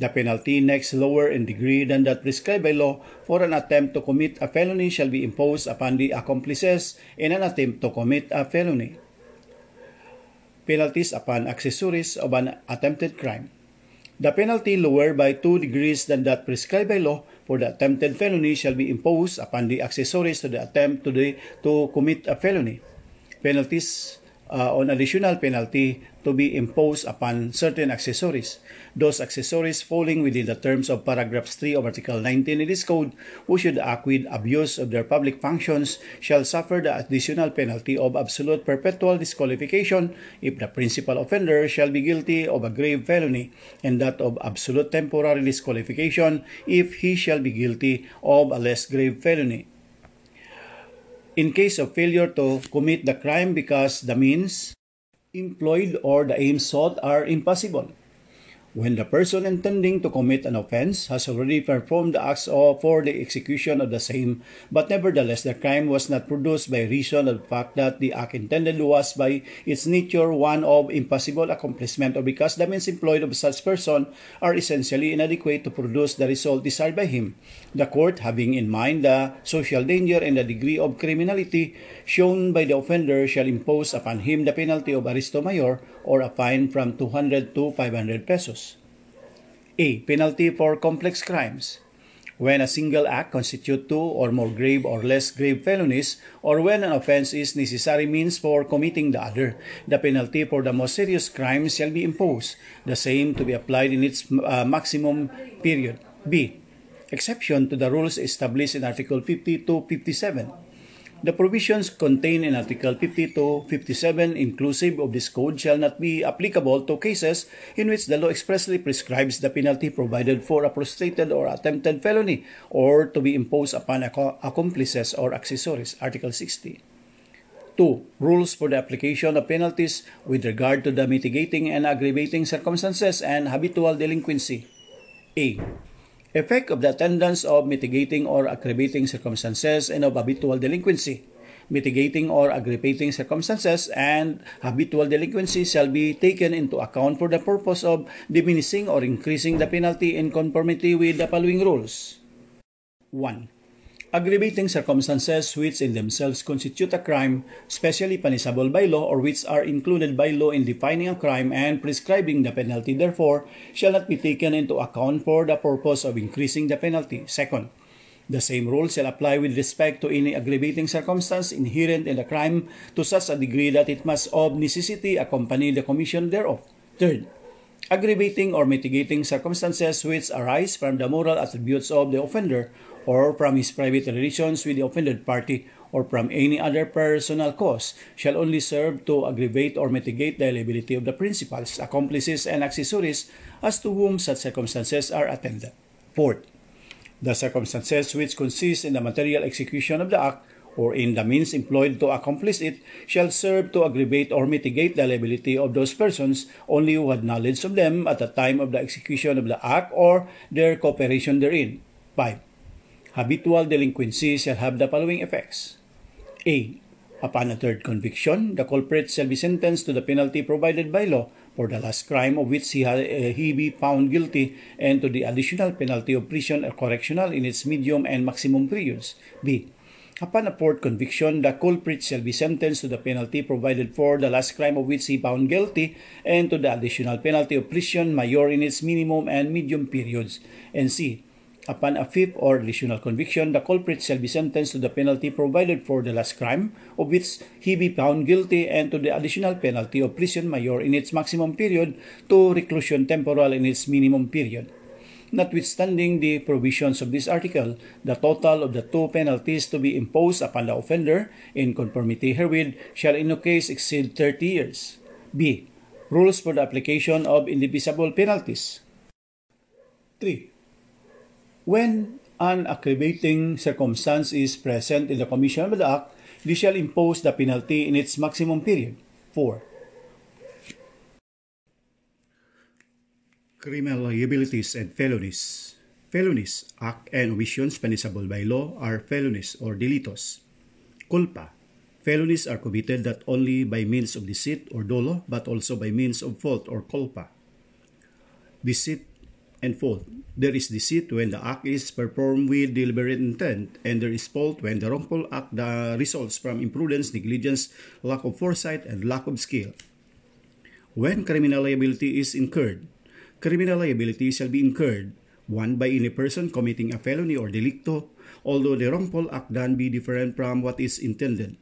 The penalty next lower in degree than that prescribed by law for an attempt to commit a felony shall be imposed upon the accomplices in an attempt to commit a felony. Penalties upon accessories of an attempted crime. The penalty lower by two degrees than that prescribed by law for the attempted felony shall be imposed upon the accessories to the attempt to, the, to commit a felony. Penalties uh, on additional penalty to be imposed upon certain accessories. Those accessories falling within the terms of paragraphs 3 of Article 19 in this code who should act with abuse of their public functions shall suffer the additional penalty of absolute perpetual disqualification if the principal offender shall be guilty of a grave felony and that of absolute temporary disqualification if he shall be guilty of a less grave felony. In case of failure to commit the crime because the means employed or the aims sought are impossible. When the person intending to commit an offense has already performed the acts for the execution of the same, but nevertheless the crime was not produced by reason of the fact that the act intended was by its nature one of impossible accomplishment or because the means employed of such person are essentially inadequate to produce the result desired by him. The court, having in mind the social danger and the degree of criminality shown by the offender, shall impose upon him the penalty of arresto mayor or a fine from 200 to 500 pesos. A. Penalty for complex crimes. When a single act constitutes two or more grave or less grave felonies, or when an offense is necessary means for committing the other, the penalty for the most serious crimes shall be imposed, the same to be applied in its uh, maximum period. B. Exception to the rules established in Article 50 to 57 The provisions contained in Article 50 to 57 inclusive of this code shall not be applicable to cases in which the law expressly prescribes the penalty provided for a prostrated or attempted felony or to be imposed upon accomplices or accessories. Article 60. 2. Rules for the application of penalties with regard to the mitigating and aggravating circumstances and habitual delinquency. A. Effect of the attendance of mitigating or aggravating circumstances and of habitual delinquency. Mitigating or aggravating circumstances and habitual delinquency shall be taken into account for the purpose of diminishing or increasing the penalty in conformity with the following rules. 1 aggravating circumstances which in themselves constitute a crime specially punishable by law or which are included by law in defining a crime and prescribing the penalty therefore shall not be taken into account for the purpose of increasing the penalty. Second, the same rule shall apply with respect to any aggravating circumstance inherent in the crime to such a degree that it must of necessity accompany the commission thereof. Third, aggravating or mitigating circumstances which arise from the moral attributes of the offender or from his private relations with the offended party or from any other personal cause shall only serve to aggravate or mitigate the liability of the principals, accomplices, and accessories as to whom such circumstances are attendant. Fourth, the circumstances which consist in the material execution of the act or in the means employed to accomplish it shall serve to aggravate or mitigate the liability of those persons only who had knowledge of them at the time of the execution of the act or their cooperation therein. 5 habitual delinquency shall have the following effects. A. Upon a third conviction, the culprit shall be sentenced to the penalty provided by law for the last crime of which he, uh, he be found guilty and to the additional penalty of prison or correctional in its medium and maximum periods. B. Upon a fourth conviction, the culprit shall be sentenced to the penalty provided for the last crime of which he found guilty and to the additional penalty of prison mayor in its minimum and medium periods. And C Upon a fifth or additional conviction, the culprit shall be sentenced to the penalty provided for the last crime, of which he be found guilty, and to the additional penalty of prison mayor in its maximum period to reclusion temporal in its minimum period. Notwithstanding the provisions of this article, the total of the two penalties to be imposed upon the offender in conformity herewith shall in no case exceed 30 years. B. Rules for the application of indivisible penalties. 3 when an aggravating circumstance is present in the commission of the act, they shall impose the penalty in its maximum period. 4. Criminal liabilities and felonies. Felonies, act and omissions punishable by law, are felonies or delitos. Culpa. Felonies are committed not only by means of deceit or dolo, but also by means of fault or culpa. Deceit and fault. There is deceit when the act is performed with deliberate intent, and there is fault when the wrongful act results from imprudence, negligence, lack of foresight, and lack of skill. When criminal liability is incurred, criminal liability shall be incurred one by any person committing a felony or delicto, although the wrongful act done be different from what is intended.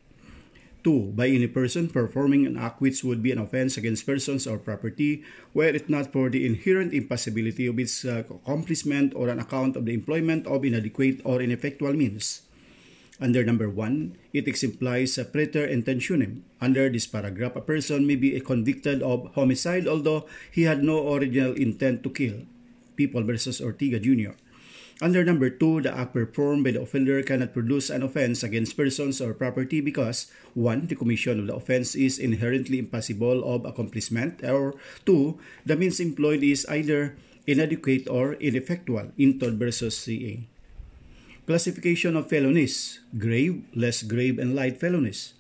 2. By any person performing an act which would be an offense against persons or property, were it not for the inherent impossibility of its uh, accomplishment or on account of the employment of inadequate or ineffectual means. Under number 1, it exemplifies a praeter intentionem. Under this paragraph, a person may be convicted of homicide although he had no original intent to kill. People versus Ortiga Jr. Under number 2, the act performed by the offender cannot produce an offense against persons or property because 1. The commission of the offense is inherently impossible of accomplishment or 2. The means employed is either inadequate or ineffectual. Intod versus CA. Classification of felonies. Grave, less grave, and light felonies.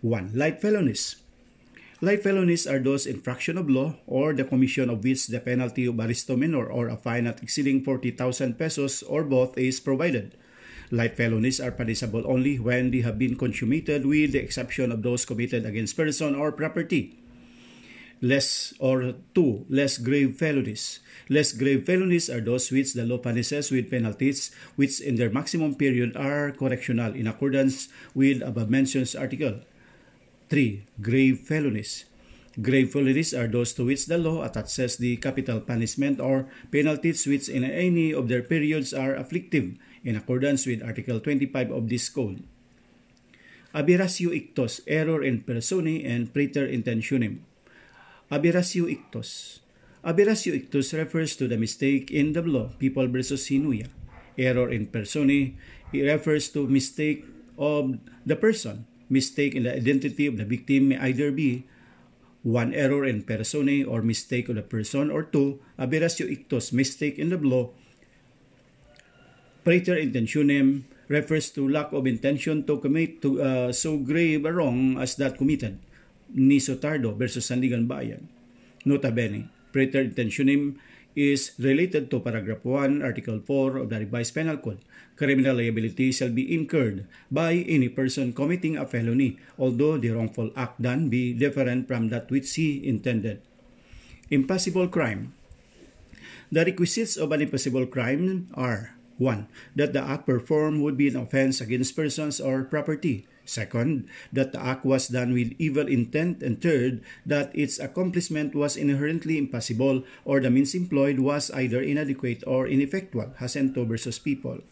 1. Light felonies. Light felonies are those infraction of law or the commission of which the penalty of aristo minor or a fine not exceeding 40,000 pesos or both is provided. Light felonies are punishable only when they have been consummated with the exception of those committed against person or property. Less or two less grave felonies. Less grave felonies are those which the law punishes with penalties which in their maximum period are correctional in accordance with above mentioned article. 3. Grave felonies. Grave felonies are those to which the law attaches the capital punishment or penalties which in any of their periods are afflictive in accordance with Article 25 of this code. Aberratio ictus, error in persone and praeter intentionem. Aberratio ictus. Aberratio ictus refers to the mistake in the law, people versus sinuya. Error in persone refers to mistake of the person mistake in the identity of the victim may either be one error in persone or mistake of the person or two aberratio ictus mistake in the law. Praeter intentionem refers to lack of intention to commit to uh, so grave a wrong as that committed. Ni Sotardo versus Sandigan Bayan. Nota bene praeter intentionem is related to paragraph 1 article 4 of the revised penal code criminal liability shall be incurred by any person committing a felony, although the wrongful act done be different from that which he intended. Impossible crime. The requisites of an impossible crime are 1. That the act performed would be an offense against persons or property. Second, that the act was done with evil intent. And third, that its accomplishment was inherently impossible or the means employed was either inadequate or ineffectual. Jacinto versus People.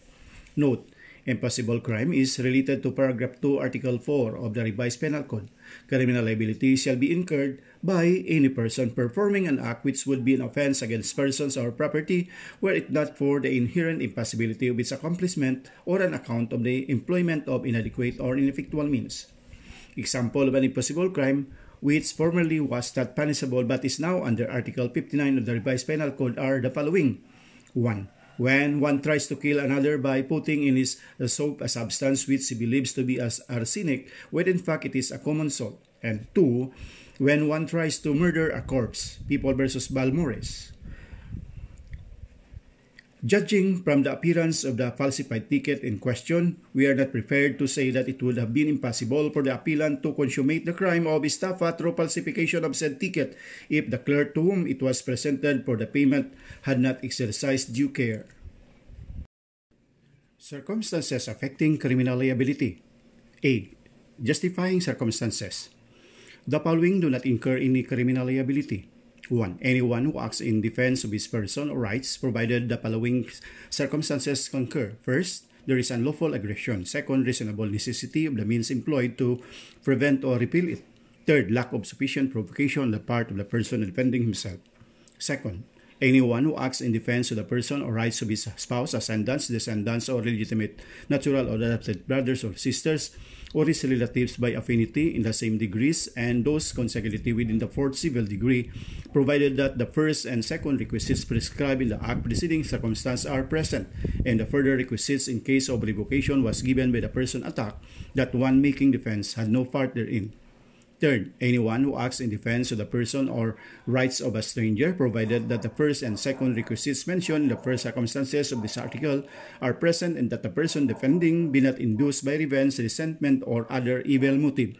Note, impossible crime is related to paragraph 2 article 4 of the revised penal code. Criminal liability shall be incurred by any person performing an act which would be an offense against persons or property were it not for the inherent impossibility of its accomplishment or an account of the employment of inadequate or ineffectual means. Example of an impossible crime which formerly was not punishable but is now under Article 59 of the revised penal code are the following. 1 when one tries to kill another by putting in his soap a substance which he believes to be as arsenic, when in fact it is a common salt. And two, when one tries to murder a corpse, People versus Balmores. Judging from the appearance of the falsified ticket in question, we are not prepared to say that it would have been impossible for the appellant to consummate the crime of estafa through falsification of said ticket if the clerk to whom it was presented for the payment had not exercised due care. Circumstances affecting criminal liability. A. Justifying circumstances. The following do not incur any criminal liability. 1. Anyone who acts in defense of his person or rights, provided the following circumstances concur. First, there is unlawful aggression. Second, reasonable necessity of the means employed to prevent or repel it. Third, lack of sufficient provocation on the part of the person defending himself. Second, anyone who acts in defense of the person or rights of his spouse, ascendants, descendants, or legitimate natural or adopted brothers or sisters, or his relatives by affinity in the same degrees, and those consecutively within the fourth civil degree, provided that the first and second requisites prescribed in the act preceding circumstance are present, and the further requisites in case of revocation was given by the person attacked, that one making defense had no part therein. Third, anyone who acts in defense of the person or rights of a stranger, provided that the first and second requisites mentioned in the first circumstances of this article are present and that the person defending be not induced by revenge, resentment, or other evil motive.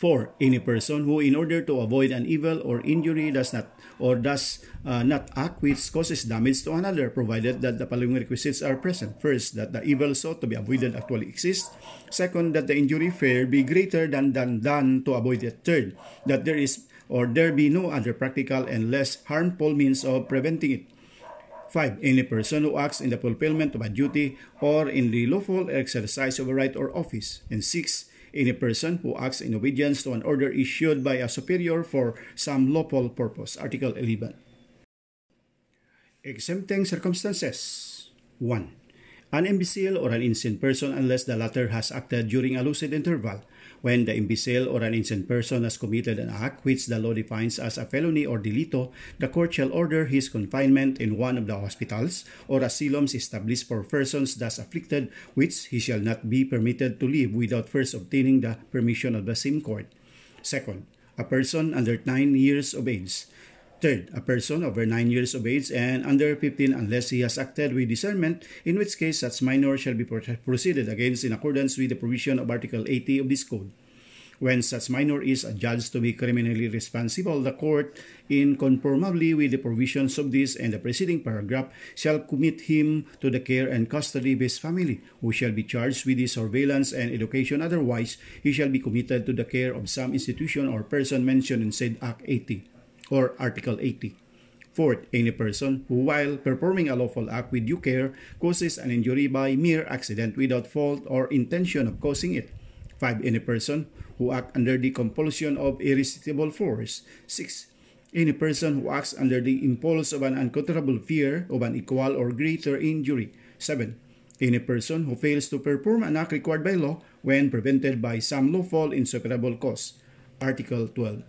4. Any person who, in order to avoid an evil or injury, does not or does uh, not act which causes damage to another, provided that the following requisites are present. First, that the evil sought to be avoided actually exists. Second, that the injury fair be greater than than done to avoid it. Third, that there is or there be no other practical and less harmful means of preventing it. 5. Any person who acts in the fulfillment of a duty or in the lawful exercise of a right or office. And 6 any person who acts in obedience to an order issued by a superior for some lawful purpose. Article 11. Exempting circumstances 1. An imbecile or an insane person unless the latter has acted during a lucid interval when the imbecile or an insane person has committed an act which the law defines as a felony or delito, the court shall order his confinement in one of the hospitals or asylums established for persons thus afflicted, which he shall not be permitted to leave without first obtaining the permission of the same court. Second, a person under 9 years of age Third, a person over 9 years of age and under 15 unless he has acted with discernment, in which case such minor shall be proceeded against in accordance with the provision of Article 80 of this code. When such minor is adjudged to be criminally responsible, the court, in conformably with the provisions of this and the preceding paragraph, shall commit him to the care and custody of his family, who shall be charged with his surveillance and education. Otherwise, he shall be committed to the care of some institution or person mentioned in said Act 80 or Article 80. Fourth, any person who, while performing a lawful act with due care, causes an injury by mere accident without fault or intention of causing it. 5. Any person who acts under the compulsion of irresistible force. 6. Any person who acts under the impulse of an uncontrollable fear of an equal or greater injury. 7. Any person who fails to perform an act required by law when prevented by some lawful insuperable cause. Article 12.